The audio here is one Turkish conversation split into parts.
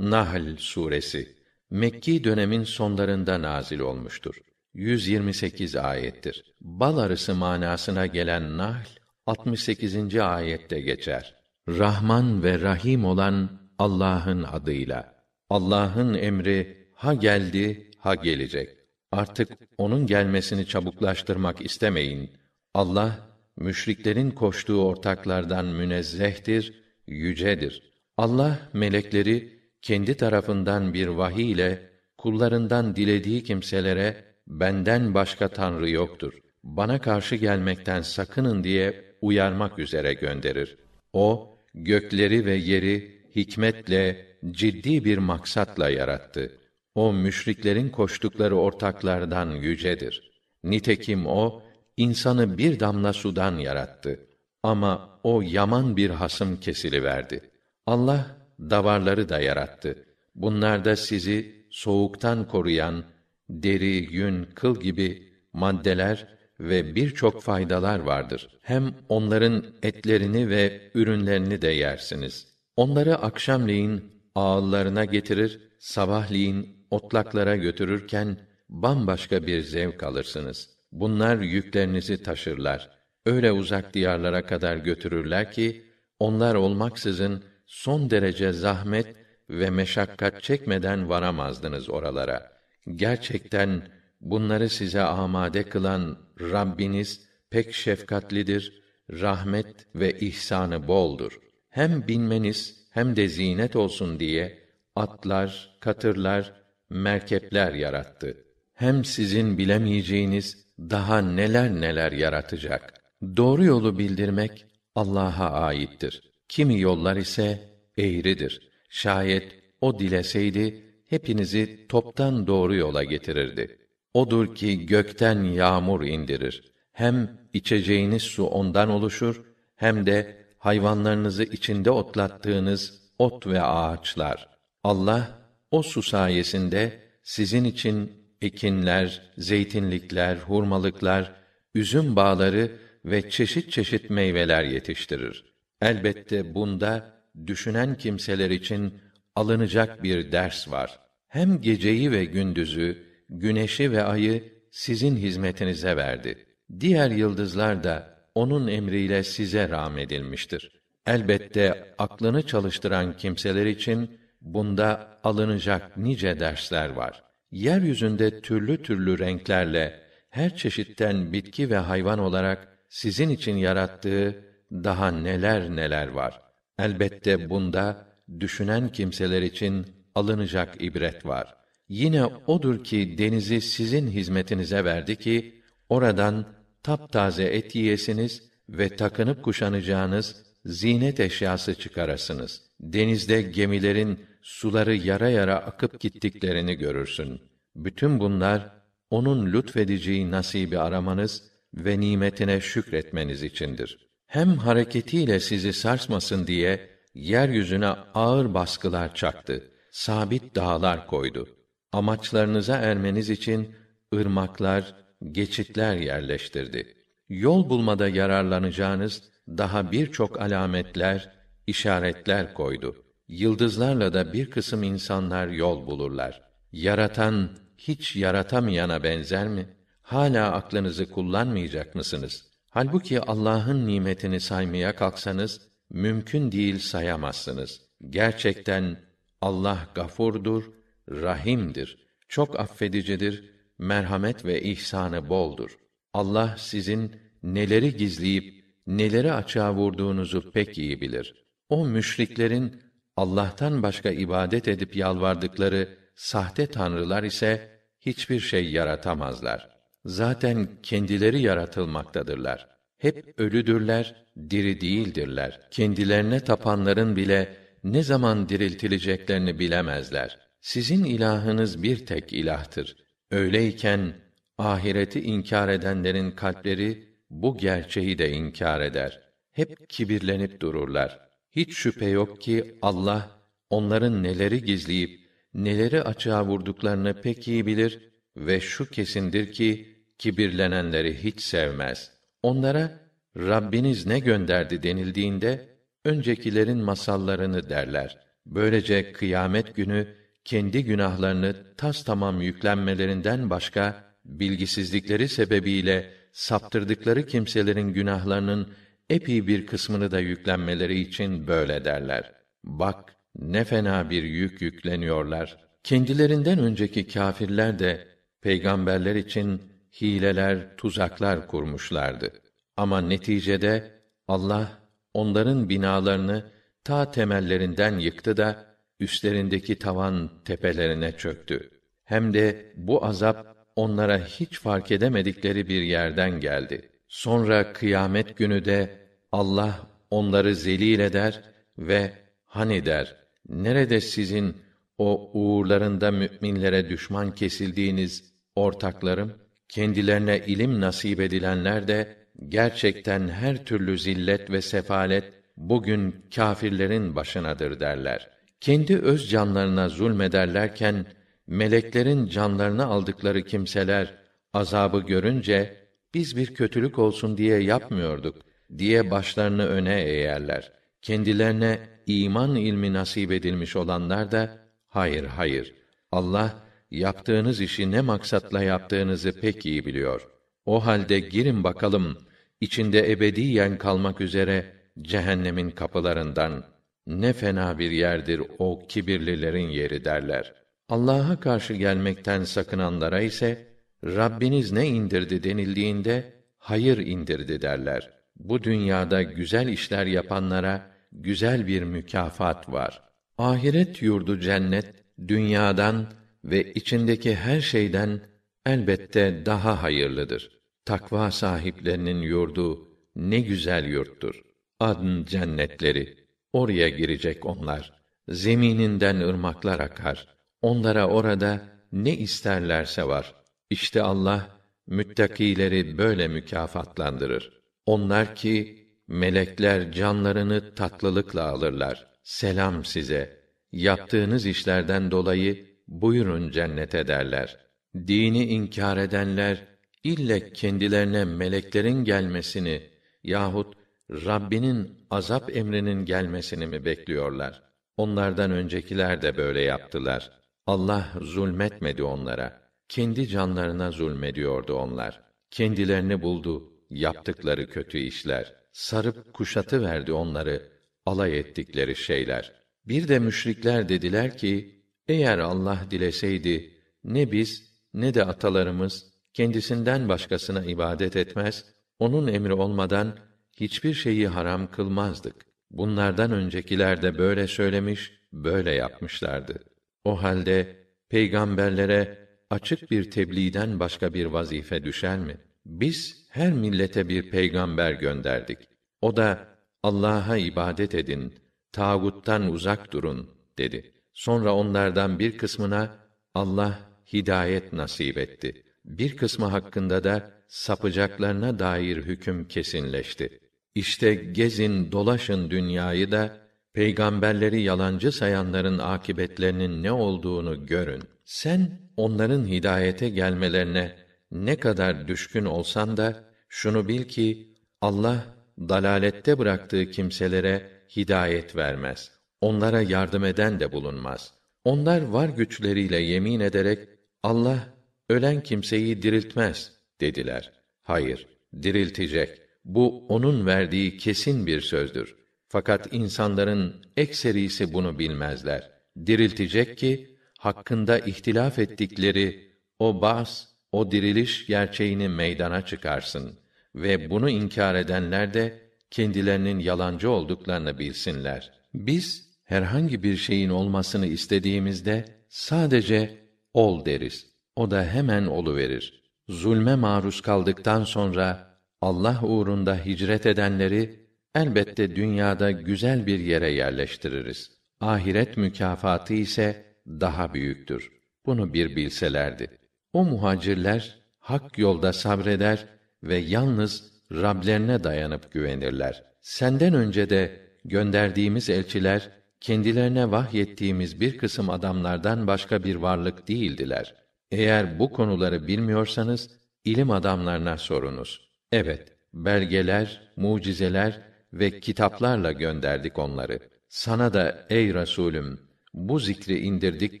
Nahl suresi Mekki dönemin sonlarında nazil olmuştur. 128 ayettir. Bal arısı manasına gelen Nahl 68. ayette geçer. Rahman ve Rahim olan Allah'ın adıyla. Allah'ın emri ha geldi ha gelecek. Artık onun gelmesini çabuklaştırmak istemeyin. Allah müşriklerin koştuğu ortaklardan münezzehtir, yücedir. Allah melekleri kendi tarafından bir vahiy ile kullarından dilediği kimselere benden başka tanrı yoktur. Bana karşı gelmekten sakının diye uyarmak üzere gönderir. O gökleri ve yeri hikmetle ciddi bir maksatla yarattı. O müşriklerin koştukları ortaklardan yücedir. Nitekim o insanı bir damla sudan yarattı. Ama o yaman bir hasım kesiliverdi. Allah davarları da yarattı. Bunlarda sizi soğuktan koruyan deri, yün, kıl gibi maddeler ve birçok faydalar vardır. Hem onların etlerini ve ürünlerini de yersiniz. Onları akşamleyin ağıllarına getirir, sabahleyin otlaklara götürürken bambaşka bir zevk alırsınız. Bunlar yüklerinizi taşırlar. Öyle uzak diyarlara kadar götürürler ki onlar olmaksızın son derece zahmet ve meşakkat çekmeden varamazdınız oralara. Gerçekten bunları size amade kılan Rabbiniz pek şefkatlidir, rahmet ve ihsanı boldur. Hem binmeniz hem de zinet olsun diye atlar, katırlar, merkepler yarattı. Hem sizin bilemeyeceğiniz daha neler neler yaratacak. Doğru yolu bildirmek Allah'a aittir. Kimi yollar ise eğridir. Şayet o dileseydi hepinizi toptan doğru yola getirirdi. Odur ki gökten yağmur indirir. Hem içeceğiniz su ondan oluşur hem de hayvanlarınızı içinde otlattığınız ot ve ağaçlar. Allah o su sayesinde sizin için ekinler, zeytinlikler, hurmalıklar, üzüm bağları ve çeşit çeşit meyveler yetiştirir. Elbette bunda düşünen kimseler için alınacak bir ders var. Hem geceyi ve gündüzü, güneşi ve ayı sizin hizmetinize verdi. Diğer yıldızlar da onun emriyle size rahmedilmiştir. Elbette aklını çalıştıran kimseler için bunda alınacak nice dersler var. Yeryüzünde türlü türlü renklerle her çeşitten bitki ve hayvan olarak sizin için yarattığı daha neler neler var. Elbette bunda düşünen kimseler için alınacak ibret var. Yine odur ki denizi sizin hizmetinize verdi ki oradan taptaze et yiyesiniz ve takınıp kuşanacağınız zinet eşyası çıkarasınız. Denizde gemilerin suları yara yara akıp gittiklerini görürsün. Bütün bunlar onun lütfedeceği nasibi aramanız ve nimetine şükretmeniz içindir. Hem hareketiyle sizi sarsmasın diye yeryüzüne ağır baskılar çaktı. Sabit dağlar koydu. Amaçlarınıza ermeniz için ırmaklar, geçitler yerleştirdi. Yol bulmada yararlanacağınız daha birçok alametler, işaretler koydu. Yıldızlarla da bir kısım insanlar yol bulurlar. Yaratan hiç yaratamayana benzer mi? Hala aklınızı kullanmayacak mısınız? Halbuki Allah'ın nimetini saymaya kalksanız mümkün değil sayamazsınız. Gerçekten Allah gafurdur, rahimdir, çok affedicidir, merhamet ve ihsanı boldur. Allah sizin neleri gizleyip neleri açığa vurduğunuzu pek iyi bilir. O müşriklerin Allah'tan başka ibadet edip yalvardıkları sahte tanrılar ise hiçbir şey yaratamazlar. Zaten kendileri yaratılmaktadırlar. Hep ölüdürler, diri değildirler. Kendilerine tapanların bile ne zaman diriltileceklerini bilemezler. Sizin ilahınız bir tek ilahtır. Öyleyken ahireti inkar edenlerin kalpleri bu gerçeği de inkar eder. Hep kibirlenip dururlar. Hiç şüphe yok ki Allah onların neleri gizleyip neleri açığa vurduklarını pek iyi bilir ve şu kesindir ki kibirlenenleri hiç sevmez. Onlara Rabbiniz ne gönderdi denildiğinde öncekilerin masallarını derler. Böylece kıyamet günü kendi günahlarını tas tamam yüklenmelerinden başka bilgisizlikleri sebebiyle saptırdıkları kimselerin günahlarının epey bir kısmını da yüklenmeleri için böyle derler. Bak ne fena bir yük yükleniyorlar. Kendilerinden önceki kâfirler de peygamberler için hileler, tuzaklar kurmuşlardı. Ama neticede Allah onların binalarını ta temellerinden yıktı da üstlerindeki tavan tepelerine çöktü. Hem de bu azap onlara hiç fark edemedikleri bir yerden geldi. Sonra kıyamet günü de Allah onları zelil eder ve hani der, nerede sizin o uğurlarında müminlere düşman kesildiğiniz ortaklarım, kendilerine ilim nasip edilenler de gerçekten her türlü zillet ve sefalet bugün kâfirlerin başınadır derler. Kendi öz canlarına zulmederlerken meleklerin canlarını aldıkları kimseler azabı görünce biz bir kötülük olsun diye yapmıyorduk diye başlarını öne eğerler. Kendilerine iman ilmi nasip edilmiş olanlar da hayır hayır Allah yaptığınız işi ne maksatla yaptığınızı pek iyi biliyor. O halde girin bakalım içinde ebediyen kalmak üzere cehennemin kapılarından ne fena bir yerdir o kibirlilerin yeri derler. Allah'a karşı gelmekten sakınanlara ise Rabbiniz ne indirdi denildiğinde hayır indirdi derler. Bu dünyada güzel işler yapanlara güzel bir mükafat var. Ahiret yurdu cennet dünyadan ve içindeki her şeyden elbette daha hayırlıdır. Takva sahiplerinin yurdu ne güzel yurttur. Adın cennetleri. Oraya girecek onlar. Zemininden ırmaklar akar. Onlara orada ne isterlerse var. İşte Allah müttakileri böyle mükafatlandırır. Onlar ki melekler canlarını tatlılıkla alırlar. Selam size. Yaptığınız işlerden dolayı buyurun cennete derler. Dini inkar edenler ille kendilerine meleklerin gelmesini yahut Rabbinin azap emrinin gelmesini mi bekliyorlar? Onlardan öncekiler de böyle yaptılar. Allah zulmetmedi onlara. Kendi canlarına zulmediyordu onlar. Kendilerini buldu yaptıkları kötü işler. Sarıp kuşatı verdi onları alay ettikleri şeyler. Bir de müşrikler dediler ki eğer Allah dileseydi ne biz ne de atalarımız kendisinden başkasına ibadet etmez, onun emri olmadan hiçbir şeyi haram kılmazdık. Bunlardan öncekiler de böyle söylemiş, böyle yapmışlardı. O halde peygamberlere açık bir tebliğden başka bir vazife düşer mi? Biz her millete bir peygamber gönderdik. O da Allah'a ibadet edin, tağuttan uzak durun dedi. Sonra onlardan bir kısmına Allah hidayet nasip etti. Bir kısmı hakkında da sapacaklarına dair hüküm kesinleşti. İşte gezin, dolaşın dünyayı da peygamberleri yalancı sayanların akibetlerinin ne olduğunu görün. Sen onların hidayete gelmelerine ne kadar düşkün olsan da şunu bil ki Allah dalalette bıraktığı kimselere hidayet vermez. Onlara yardım eden de bulunmaz. Onlar var güçleriyle yemin ederek Allah ölen kimseyi diriltmez dediler. Hayır, diriltecek. Bu onun verdiği kesin bir sözdür. Fakat insanların ekserisi bunu bilmezler. Diriltecek ki hakkında ihtilaf ettikleri o bas, o diriliş gerçeğini meydana çıkarsın ve bunu inkar edenler de kendilerinin yalancı olduklarını bilsinler. Biz herhangi bir şeyin olmasını istediğimizde sadece ol deriz. O da hemen olu verir. Zulme maruz kaldıktan sonra Allah uğrunda hicret edenleri elbette dünyada güzel bir yere yerleştiririz. Ahiret mükafatı ise daha büyüktür. Bunu bir bilselerdi. O muhacirler hak yolda sabreder ve yalnız Rablerine dayanıp güvenirler. Senden önce de gönderdiğimiz elçiler kendilerine vahyettiğimiz bir kısım adamlardan başka bir varlık değildiler. Eğer bu konuları bilmiyorsanız ilim adamlarına sorunuz. Evet, belgeler, mucizeler ve kitaplarla gönderdik onları. sana da ey Resulüm bu zikri indirdik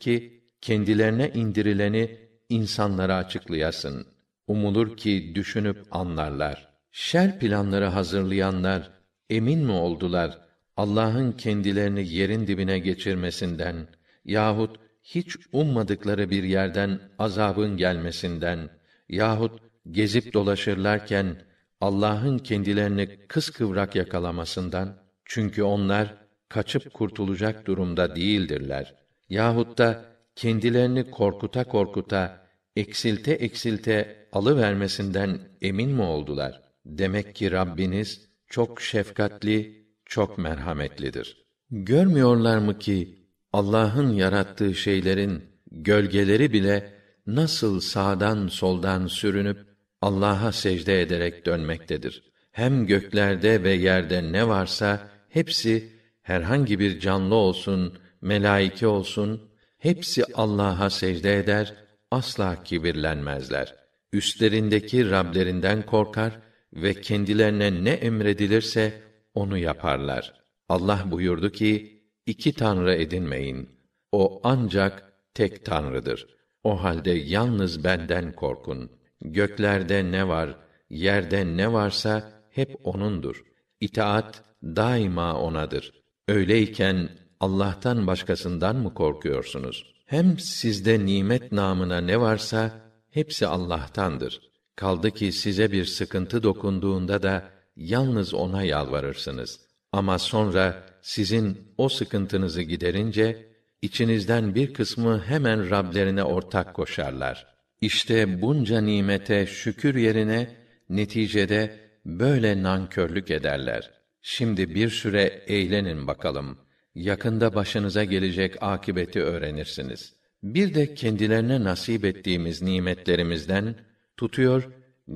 ki kendilerine indirileni insanlara açıklayasın. Umulur ki düşünüp anlarlar. Şer planları hazırlayanlar emin mi oldular Allah'ın kendilerini yerin dibine geçirmesinden yahut hiç ummadıkları bir yerden azabın gelmesinden yahut gezip dolaşırlarken Allah'ın kendilerini kıskıvrak yakalamasından çünkü onlar kaçıp kurtulacak durumda değildirler. Yahut da kendilerini korkuta korkuta, eksilte eksilte alıvermesinden emin mi oldular? Demek ki Rabbiniz çok şefkatli, çok merhametlidir. Görmüyorlar mı ki Allah'ın yarattığı şeylerin gölgeleri bile nasıl sağdan soldan sürünüp Allah'a secde ederek dönmektedir. Hem göklerde ve yerde ne varsa hepsi herhangi bir canlı olsun, melaike olsun, hepsi Allah'a secde eder, asla kibirlenmezler. Üstlerindeki Rablerinden korkar ve kendilerine ne emredilirse onu yaparlar. Allah buyurdu ki, iki tanrı edinmeyin. O ancak tek tanrıdır. O halde yalnız benden korkun. Göklerde ne var, yerde ne varsa hep onundur. İtaat daima onadır. Öyleyken Allah'tan başkasından mı korkuyorsunuz? Hem sizde nimet namına ne varsa hepsi Allah'tandır. Kaldı ki size bir sıkıntı dokunduğunda da yalnız ona yalvarırsınız. Ama sonra sizin o sıkıntınızı giderince içinizden bir kısmı hemen Rablerine ortak koşarlar. İşte bunca nimete şükür yerine neticede böyle nankörlük ederler. Şimdi bir süre eğlenin bakalım. Yakında başınıza gelecek akibeti öğrenirsiniz. Bir de kendilerine nasip ettiğimiz nimetlerimizden tutuyor,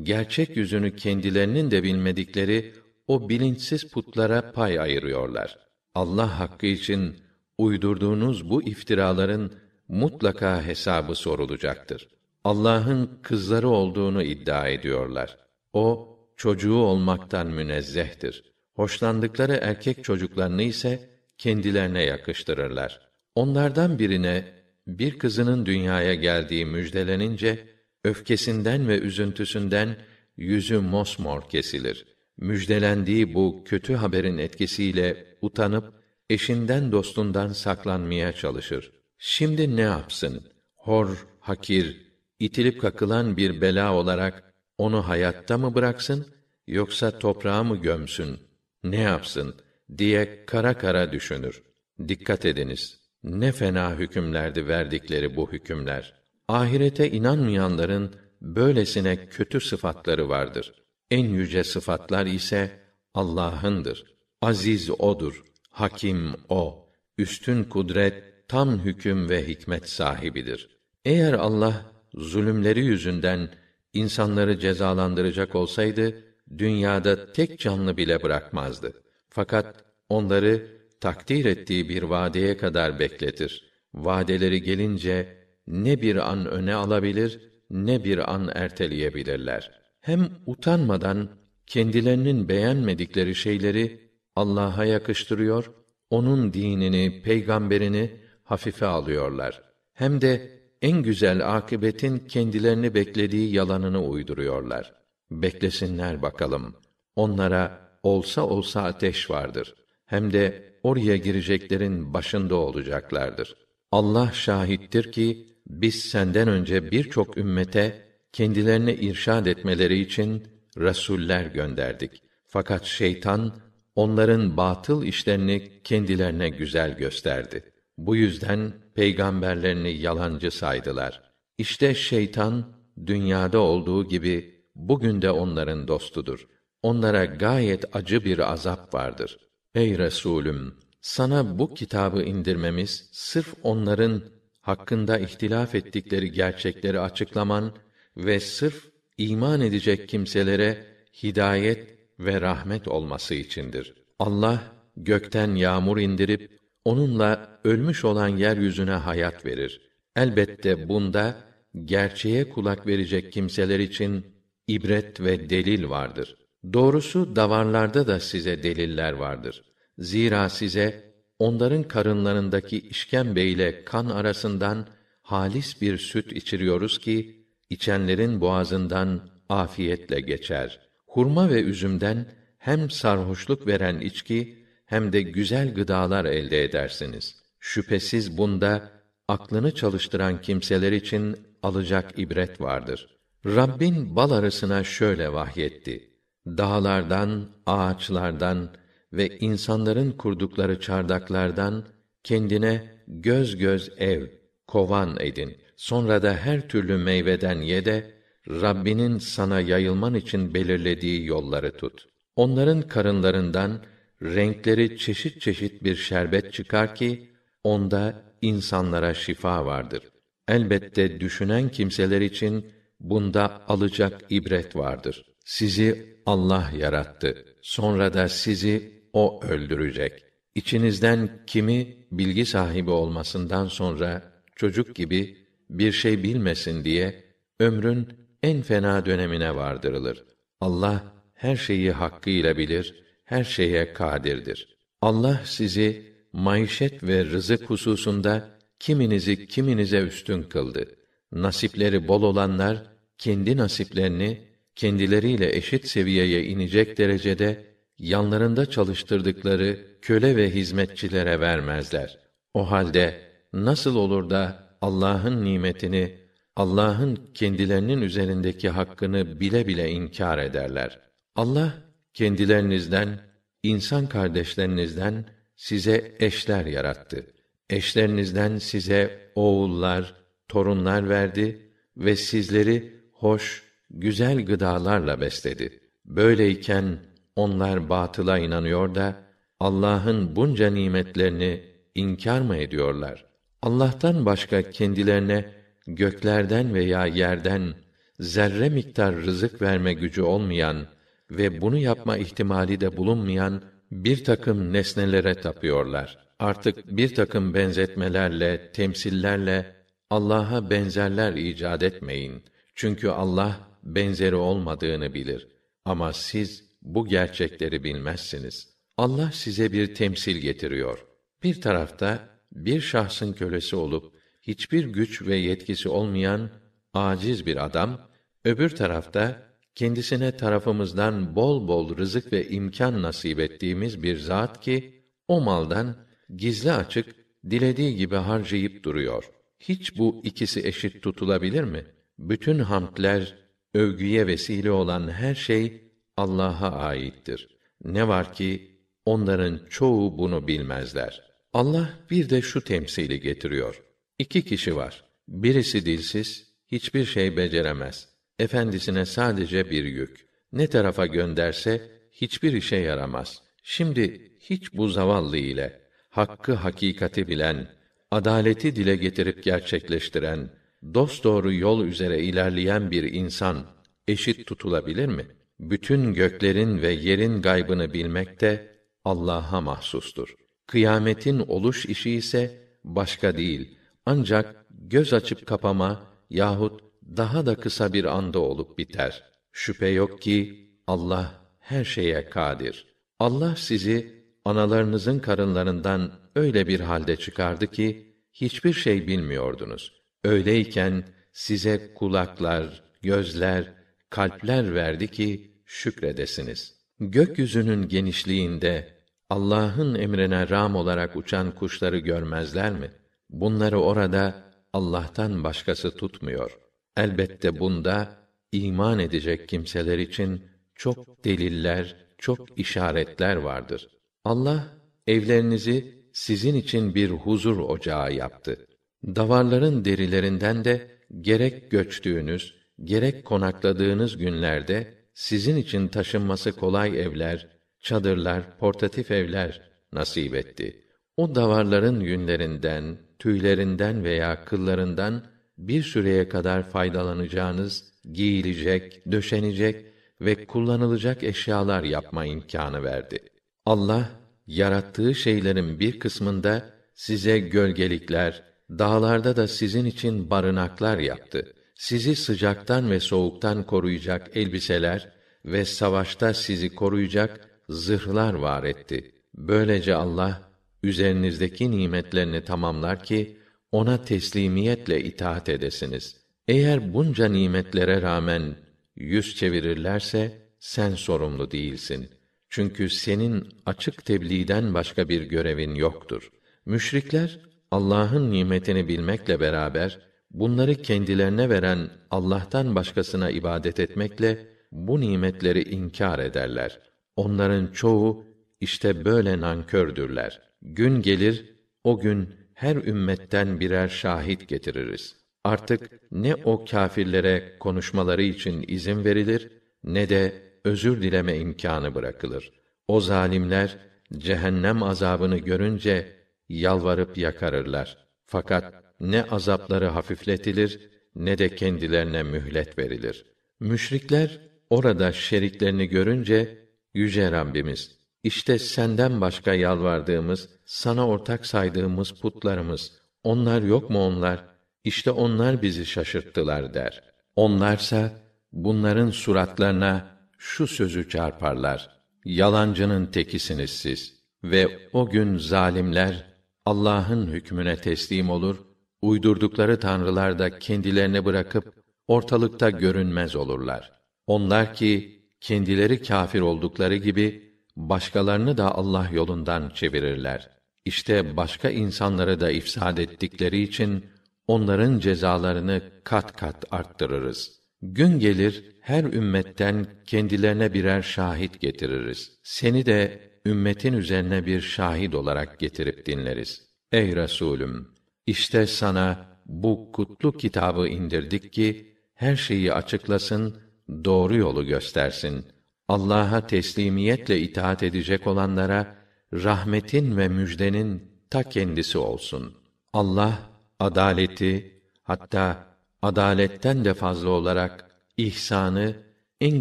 gerçek yüzünü kendilerinin de bilmedikleri o bilinçsiz putlara pay ayırıyorlar. Allah hakkı için uydurduğunuz bu iftiraların mutlaka hesabı sorulacaktır. Allah'ın kızları olduğunu iddia ediyorlar. O çocuğu olmaktan münezzehtir. Hoşlandıkları erkek çocuklarını ise kendilerine yakıştırırlar. Onlardan birine bir kızının dünyaya geldiği müjdelenince öfkesinden ve üzüntüsünden yüzü mosmor kesilir. Müjdelendiği bu kötü haberin etkisiyle utanıp eşinden dostundan saklanmaya çalışır. Şimdi ne yapsın? Hor, hakir, itilip kakılan bir bela olarak onu hayatta mı bıraksın yoksa toprağa mı gömsün? Ne yapsın diye kara kara düşünür. Dikkat ediniz. Ne fena hükümlerdi verdikleri bu hükümler. Ahirete inanmayanların böylesine kötü sıfatları vardır. En yüce sıfatlar ise Allah'ındır. Aziz odur, hakim o, üstün kudret, tam hüküm ve hikmet sahibidir. Eğer Allah zulümleri yüzünden insanları cezalandıracak olsaydı dünyada tek canlı bile bırakmazdı. Fakat onları takdir ettiği bir vadeye kadar bekletir. Vadeleri gelince ne bir an öne alabilir ne bir an erteleyebilirler. Hem utanmadan kendilerinin beğenmedikleri şeyleri Allah'a yakıştırıyor, onun dinini, peygamberini hafife alıyorlar. Hem de en güzel akıbetin kendilerini beklediği yalanını uyduruyorlar. Beklesinler bakalım. Onlara olsa olsa ateş vardır. Hem de oraya gireceklerin başında olacaklardır. Allah şahittir ki biz senden önce birçok ümmete kendilerine irşad etmeleri için resuller gönderdik. Fakat şeytan onların batıl işlerini kendilerine güzel gösterdi. Bu yüzden peygamberlerini yalancı saydılar. İşte şeytan dünyada olduğu gibi bugün de onların dostudur. Onlara gayet acı bir azap vardır. Ey Resulüm, sana bu kitabı indirmemiz sırf onların hakkında ihtilaf ettikleri gerçekleri açıklaman ve sırf iman edecek kimselere hidayet ve rahmet olması içindir. Allah gökten yağmur indirip onunla ölmüş olan yeryüzüne hayat verir. Elbette bunda gerçeğe kulak verecek kimseler için ibret ve delil vardır. Doğrusu davarlarda da size deliller vardır. Zira size onların karınlarındaki işkembe ile kan arasından halis bir süt içiriyoruz ki içenlerin boğazından afiyetle geçer. Hurma ve üzümden hem sarhoşluk veren içki hem de güzel gıdalar elde edersiniz. Şüphesiz bunda aklını çalıştıran kimseler için alacak ibret vardır. Rabbin bal arısına şöyle vahyetti. Dağlardan, ağaçlardan ve insanların kurdukları çardaklardan kendine göz göz ev, kovan edin. Sonra da her türlü meyveden ye de Rabbinin sana yayılman için belirlediği yolları tut. Onların karınlarından renkleri çeşit çeşit bir şerbet çıkar ki onda insanlara şifa vardır. Elbette düşünen kimseler için bunda alacak ibret vardır. Sizi Allah yarattı. Sonra da sizi o öldürecek. İçinizden kimi bilgi sahibi olmasından sonra çocuk gibi bir şey bilmesin diye ömrün en fena dönemine vardırılır. Allah her şeyi hakkıyla bilir, her şeye kadirdir. Allah sizi maişet ve rızık hususunda kiminizi kiminize üstün kıldı. Nasipleri bol olanlar kendi nasiplerini kendileriyle eşit seviyeye inecek derecede yanlarında çalıştırdıkları köle ve hizmetçilere vermezler. O halde nasıl olur da Allah'ın nimetini, Allah'ın kendilerinin üzerindeki hakkını bile bile inkar ederler. Allah kendilerinizden, insan kardeşlerinizden size eşler yarattı. Eşlerinizden size oğullar, torunlar verdi ve sizleri hoş, güzel gıdalarla besledi. Böyleyken onlar batıla inanıyor da Allah'ın bunca nimetlerini inkar mı ediyorlar? Allah'tan başka kendilerine göklerden veya yerden zerre miktar rızık verme gücü olmayan ve bunu yapma ihtimali de bulunmayan bir takım nesnelere tapıyorlar. Artık bir takım benzetmelerle, temsillerle Allah'a benzerler icat etmeyin. Çünkü Allah benzeri olmadığını bilir. Ama siz bu gerçekleri bilmezsiniz. Allah size bir temsil getiriyor. Bir tarafta bir şahsın kölesi olup hiçbir güç ve yetkisi olmayan aciz bir adam, öbür tarafta kendisine tarafımızdan bol bol rızık ve imkan nasip ettiğimiz bir zat ki o maldan gizli açık dilediği gibi harcayıp duruyor. Hiç bu ikisi eşit tutulabilir mi? Bütün hamdler, övgüye vesile olan her şey Allah'a aittir. Ne var ki onların çoğu bunu bilmezler. Allah bir de şu temsili getiriyor. İki kişi var. Birisi dilsiz, hiçbir şey beceremez. Efendisine sadece bir yük. Ne tarafa gönderse hiçbir işe yaramaz. Şimdi hiç bu zavallı ile hakkı hakikati bilen, adaleti dile getirip gerçekleştiren, dost doğru yol üzere ilerleyen bir insan eşit tutulabilir mi? Bütün göklerin ve yerin gaybını bilmek de Allah'a mahsustur. Kıyametin oluş işi ise başka değil. Ancak göz açıp kapama yahut daha da kısa bir anda olup biter. Şüphe yok ki Allah her şeye kadir. Allah sizi analarınızın karınlarından öyle bir halde çıkardı ki hiçbir şey bilmiyordunuz. Öyleyken size kulaklar, gözler, kalpler verdi ki şükredesiniz. Gökyüzünün genişliğinde Allah'ın emrine ram olarak uçan kuşları görmezler mi? Bunları orada Allah'tan başkası tutmuyor. Elbette bunda iman edecek kimseler için çok deliller, çok işaretler vardır. Allah evlerinizi sizin için bir huzur ocağı yaptı. Davarların derilerinden de gerek göçtüğünüz, gerek konakladığınız günlerde sizin için taşınması kolay evler, çadırlar, portatif evler nasip etti. O davarların yünlerinden, tüylerinden veya kıllarından bir süreye kadar faydalanacağınız, giyilecek, döşenecek ve kullanılacak eşyalar yapma imkanı verdi. Allah yarattığı şeylerin bir kısmında size gölgelikler, dağlarda da sizin için barınaklar yaptı. Sizi sıcaktan ve soğuktan koruyacak elbiseler ve savaşta sizi koruyacak zırhlar var etti. Böylece Allah üzerinizdeki nimetlerini tamamlar ki ona teslimiyetle itaat edesiniz. Eğer bunca nimetlere rağmen yüz çevirirlerse sen sorumlu değilsin. Çünkü senin açık tebliğden başka bir görevin yoktur. Müşrikler Allah'ın nimetini bilmekle beraber bunları kendilerine veren Allah'tan başkasına ibadet etmekle bu nimetleri inkar ederler. Onların çoğu işte böyle nankördürler. Gün gelir, o gün her ümmetten birer şahit getiririz. Artık ne o kâfirlere konuşmaları için izin verilir ne de özür dileme imkanı bırakılır. O zalimler cehennem azabını görünce yalvarıp yakarırlar. Fakat ne azapları hafifletilir ne de kendilerine mühlet verilir. Müşrikler orada şeriklerini görünce yüce Rabbimiz işte senden başka yalvardığımız, sana ortak saydığımız putlarımız, onlar yok mu onlar? İşte onlar bizi şaşırttılar der. Onlarsa bunların suratlarına şu sözü çarparlar. Yalancının tekisiniz siz. Ve o gün zalimler Allah'ın hükmüne teslim olur, uydurdukları tanrılar da kendilerini bırakıp ortalıkta görünmez olurlar. Onlar ki kendileri kâfir oldukları gibi başkalarını da Allah yolundan çevirirler. İşte başka insanları da ifsad ettikleri için onların cezalarını kat kat arttırırız. Gün gelir her ümmetten kendilerine birer şahit getiririz. Seni de ümmetin üzerine bir şahit olarak getirip dinleriz. Ey Resulüm, işte sana bu kutlu kitabı indirdik ki her şeyi açıklasın, doğru yolu göstersin. Allah'a teslimiyetle itaat edecek olanlara rahmetin ve müjdenin ta kendisi olsun. Allah adaleti hatta adaletten de fazla olarak ihsanı, en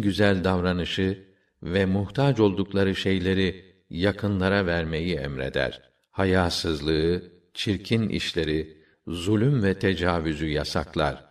güzel davranışı ve muhtaç oldukları şeyleri yakınlara vermeyi emreder. Hayasızlığı, çirkin işleri, zulüm ve tecavüzü yasaklar.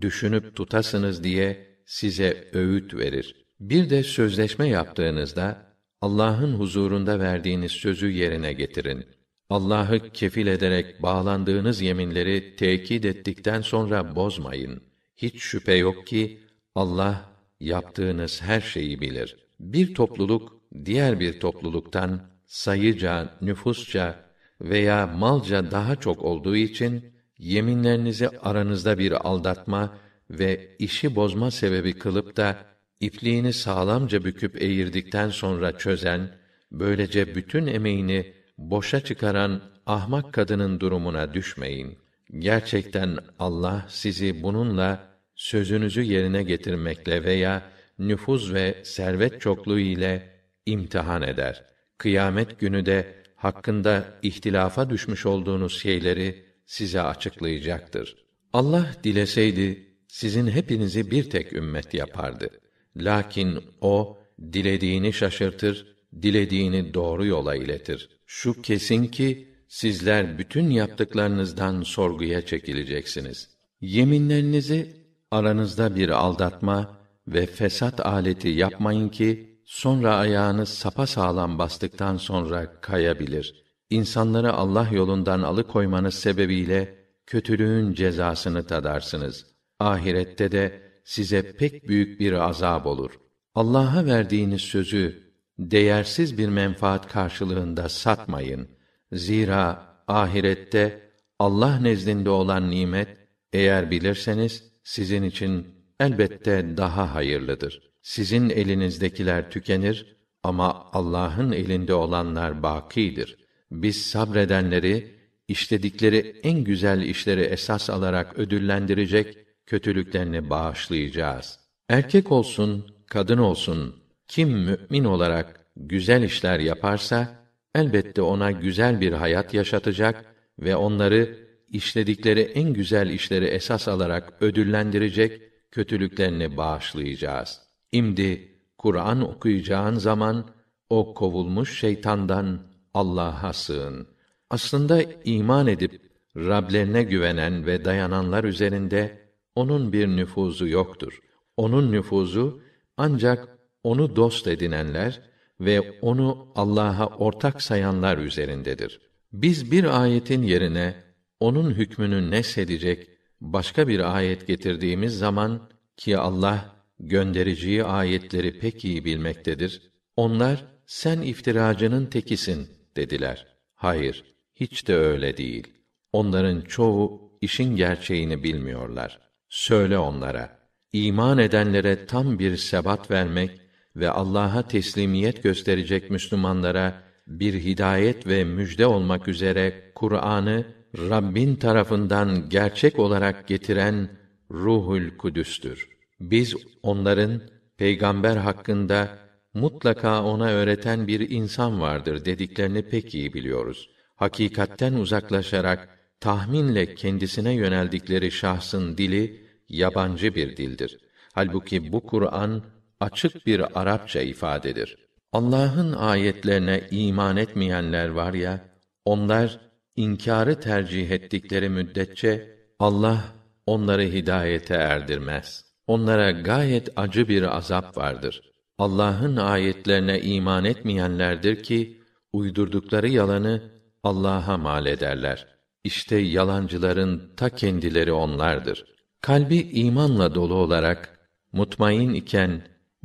Düşünüp tutasınız diye size öğüt verir. Bir de sözleşme yaptığınızda Allah'ın huzurunda verdiğiniz sözü yerine getirin. Allah'ı kefil ederek bağlandığınız yeminleri tekit ettikten sonra bozmayın. Hiç şüphe yok ki Allah yaptığınız her şeyi bilir. Bir topluluk diğer bir topluluktan sayıca, nüfusça veya malca daha çok olduğu için yeminlerinizi aranızda bir aldatma ve işi bozma sebebi kılıp da ipliğini sağlamca büküp eğirdikten sonra çözen, böylece bütün emeğini boşa çıkaran ahmak kadının durumuna düşmeyin. Gerçekten Allah sizi bununla sözünüzü yerine getirmekle veya nüfuz ve servet çokluğu ile imtihan eder. Kıyamet günü de hakkında ihtilafa düşmüş olduğunuz şeyleri size açıklayacaktır. Allah dileseydi sizin hepinizi bir tek ümmet yapardı. Lakin o dilediğini şaşırtır, dilediğini doğru yola iletir. Şu kesin ki sizler bütün yaptıklarınızdan sorguya çekileceksiniz. Yeminlerinizi aranızda bir aldatma ve fesat aleti yapmayın ki sonra ayağınız sapa sağlam bastıktan sonra kayabilir. İnsanları Allah yolundan alıkoymanız sebebiyle kötülüğün cezasını tadarsınız. Ahirette de size pek büyük bir azab olur. Allah'a verdiğiniz sözü değersiz bir menfaat karşılığında satmayın. Zira ahirette Allah nezdinde olan nimet eğer bilirseniz sizin için elbette daha hayırlıdır. Sizin elinizdekiler tükenir ama Allah'ın elinde olanlar bakidir. Biz sabredenleri işledikleri en güzel işleri esas alarak ödüllendirecek, kötülüklerini bağışlayacağız. Erkek olsun, kadın olsun, kim mümin olarak güzel işler yaparsa elbette ona güzel bir hayat yaşatacak ve onları işledikleri en güzel işleri esas alarak ödüllendirecek, kötülüklerini bağışlayacağız. İmdi Kur'an okuyacağın zaman o kovulmuş şeytandan Allah'a sığın. Aslında iman edip Rablerine güvenen ve dayananlar üzerinde onun bir nüfuzu yoktur. Onun nüfuzu ancak onu dost edinenler ve onu Allah'a ortak sayanlar üzerindedir. Biz bir ayetin yerine onun hükmünü nesedecek başka bir ayet getirdiğimiz zaman ki Allah göndericiyi ayetleri pek iyi bilmektedir. Onlar sen iftiracının tekisin dediler. Hayır, hiç de öyle değil. Onların çoğu işin gerçeğini bilmiyorlar. Söyle onlara, iman edenlere tam bir sebat vermek ve Allah'a teslimiyet gösterecek Müslümanlara bir hidayet ve müjde olmak üzere Kur'an'ı Rabbin tarafından gerçek olarak getiren Ruhul Kudüs'tür. Biz onların peygamber hakkında mutlaka ona öğreten bir insan vardır dediklerini pek iyi biliyoruz. Hakikatten uzaklaşarak tahminle kendisine yöneldikleri şahsın dili yabancı bir dildir. Halbuki bu Kur'an açık bir Arapça ifadedir. Allah'ın ayetlerine iman etmeyenler var ya, onlar inkârı tercih ettikleri müddetçe Allah onları hidayete erdirmez. Onlara gayet acı bir azap vardır. Allah'ın ayetlerine iman etmeyenlerdir ki uydurdukları yalanı Allah'a mal ederler. İşte yalancıların ta kendileri onlardır. Kalbi imanla dolu olarak mutmain iken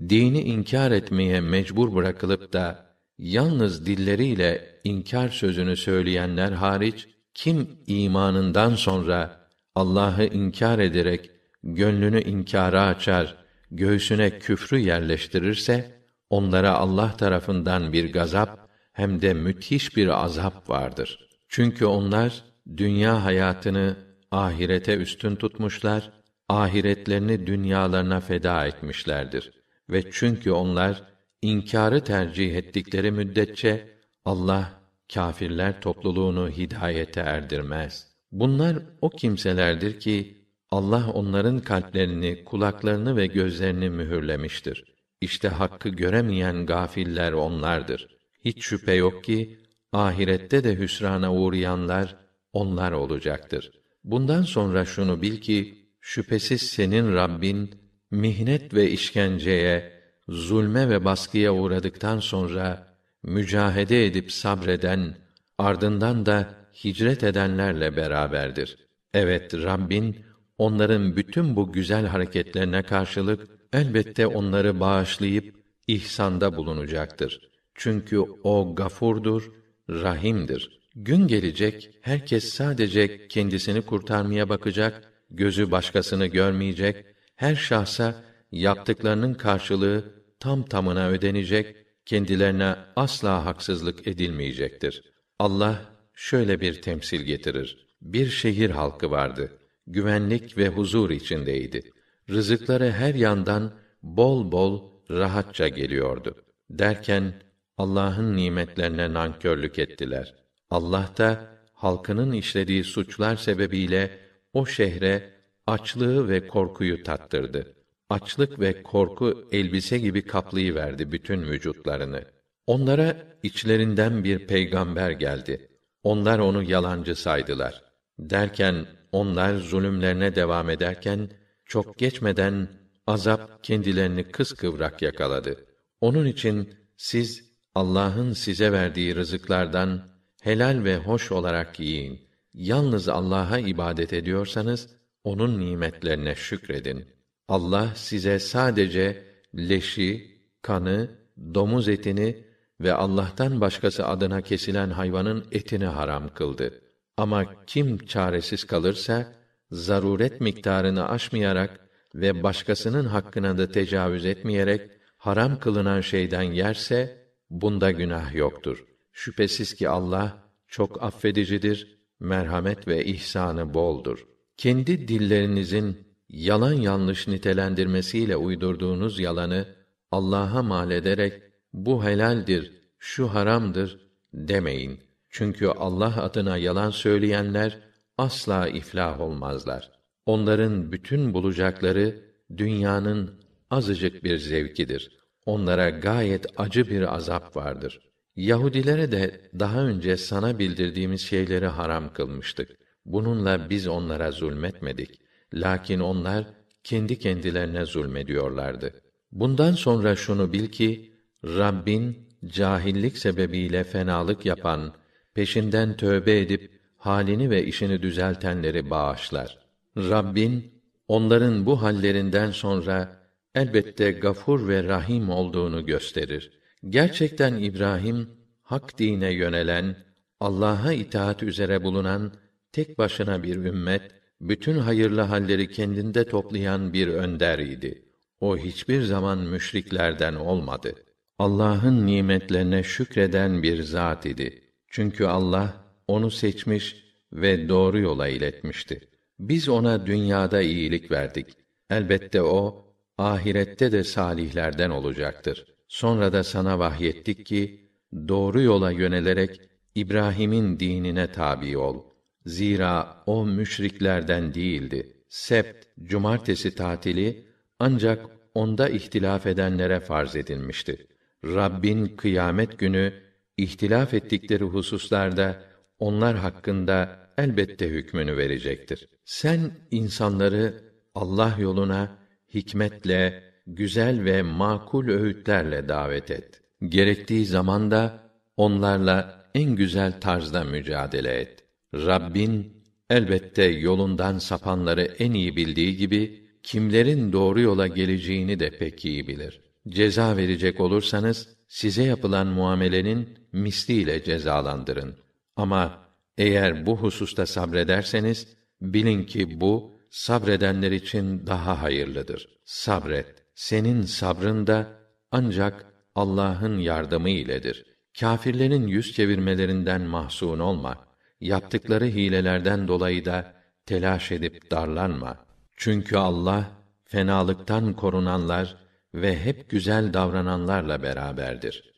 dini inkar etmeye mecbur bırakılıp da yalnız dilleriyle inkar sözünü söyleyenler hariç kim imanından sonra Allah'ı inkar ederek gönlünü inkara açar, göğsüne küfrü yerleştirirse onlara Allah tarafından bir gazap hem de müthiş bir azap vardır. Çünkü onlar dünya hayatını ahirete üstün tutmuşlar, ahiretlerini dünyalarına feda etmişlerdir. Ve çünkü onlar inkârı tercih ettikleri müddetçe Allah kâfirler topluluğunu hidayete erdirmez. Bunlar o kimselerdir ki Allah onların kalplerini, kulaklarını ve gözlerini mühürlemiştir. İşte hakkı göremeyen gafiller onlardır. Hiç şüphe yok ki ahirette de hüsrana uğrayanlar onlar olacaktır. Bundan sonra şunu bil ki şüphesiz senin Rabbin mihnet ve işkenceye, zulme ve baskıya uğradıktan sonra mücahede edip sabreden, ardından da hicret edenlerle beraberdir. Evet Rabbin onların bütün bu güzel hareketlerine karşılık elbette onları bağışlayıp ihsanda bulunacaktır. Çünkü o gafurdur, rahimdir. Gün gelecek herkes sadece kendisini kurtarmaya bakacak, gözü başkasını görmeyecek, her şahsa yaptıklarının karşılığı tam tamına ödenecek, kendilerine asla haksızlık edilmeyecektir. Allah şöyle bir temsil getirir. Bir şehir halkı vardı güvenlik ve huzur içindeydi. Rızıkları her yandan bol bol rahatça geliyordu. Derken Allah'ın nimetlerine nankörlük ettiler. Allah da halkının işlediği suçlar sebebiyle o şehre açlığı ve korkuyu tattırdı. Açlık ve korku elbise gibi kaplayıverdi bütün vücutlarını. Onlara içlerinden bir peygamber geldi. Onlar onu yalancı saydılar. Derken onlar zulümlerine devam ederken çok geçmeden azap kendilerini kıskıvrak yakaladı. Onun için siz Allah'ın size verdiği rızıklardan helal ve hoş olarak yiyin. Yalnız Allah'a ibadet ediyorsanız onun nimetlerine şükredin. Allah size sadece leşi, kanı, domuz etini ve Allah'tan başkası adına kesilen hayvanın etini haram kıldı. Ama kim çaresiz kalırsa zaruret miktarını aşmayarak ve başkasının hakkına da tecavüz etmeyerek haram kılınan şeyden yerse bunda günah yoktur. Şüphesiz ki Allah çok affedicidir, merhamet ve ihsanı boldur. Kendi dillerinizin yalan yanlış nitelendirmesiyle uydurduğunuz yalanı Allah'a mal ederek bu helaldir, şu haramdır demeyin. Çünkü Allah adına yalan söyleyenler asla iflah olmazlar. Onların bütün bulacakları dünyanın azıcık bir zevkidir. Onlara gayet acı bir azap vardır. Yahudilere de daha önce sana bildirdiğimiz şeyleri haram kılmıştık. Bununla biz onlara zulmetmedik. Lakin onlar kendi kendilerine zulmediyorlardı. Bundan sonra şunu bil ki Rabbin cahillik sebebiyle fenalık yapan peşinden tövbe edip halini ve işini düzeltenleri bağışlar. Rabbin onların bu hallerinden sonra elbette gafur ve rahim olduğunu gösterir. Gerçekten İbrahim hak dine yönelen, Allah'a itaat üzere bulunan tek başına bir ümmet, bütün hayırlı halleri kendinde toplayan bir önder idi. O hiçbir zaman müşriklerden olmadı. Allah'ın nimetlerine şükreden bir zat idi. Çünkü Allah onu seçmiş ve doğru yola iletmişti. Biz ona dünyada iyilik verdik. Elbette o ahirette de salihlerden olacaktır. Sonra da sana vahyettik ki doğru yola yönelerek İbrahim'in dinine tabi ol. Zira o müşriklerden değildi. Sept, cumartesi tatili ancak onda ihtilaf edenlere farz edilmişti. Rabbin kıyamet günü ihtilaf ettikleri hususlarda onlar hakkında elbette hükmünü verecektir. Sen insanları Allah yoluna hikmetle, güzel ve makul öğütlerle davet et. Gerektiği zaman da onlarla en güzel tarzda mücadele et. Rabbin elbette yolundan sapanları en iyi bildiği gibi kimlerin doğru yola geleceğini de pek iyi bilir. Ceza verecek olursanız size yapılan muamelenin misliyle cezalandırın. Ama eğer bu hususta sabrederseniz bilin ki bu sabredenler için daha hayırlıdır. Sabret. Senin sabrın da ancak Allah'ın yardımı iledir. Kâfirlerin yüz çevirmelerinden mahzun olma. Yaptıkları hilelerden dolayı da telaş edip darlanma. Çünkü Allah fenalıktan korunanlar ve hep güzel davrananlarla beraberdir.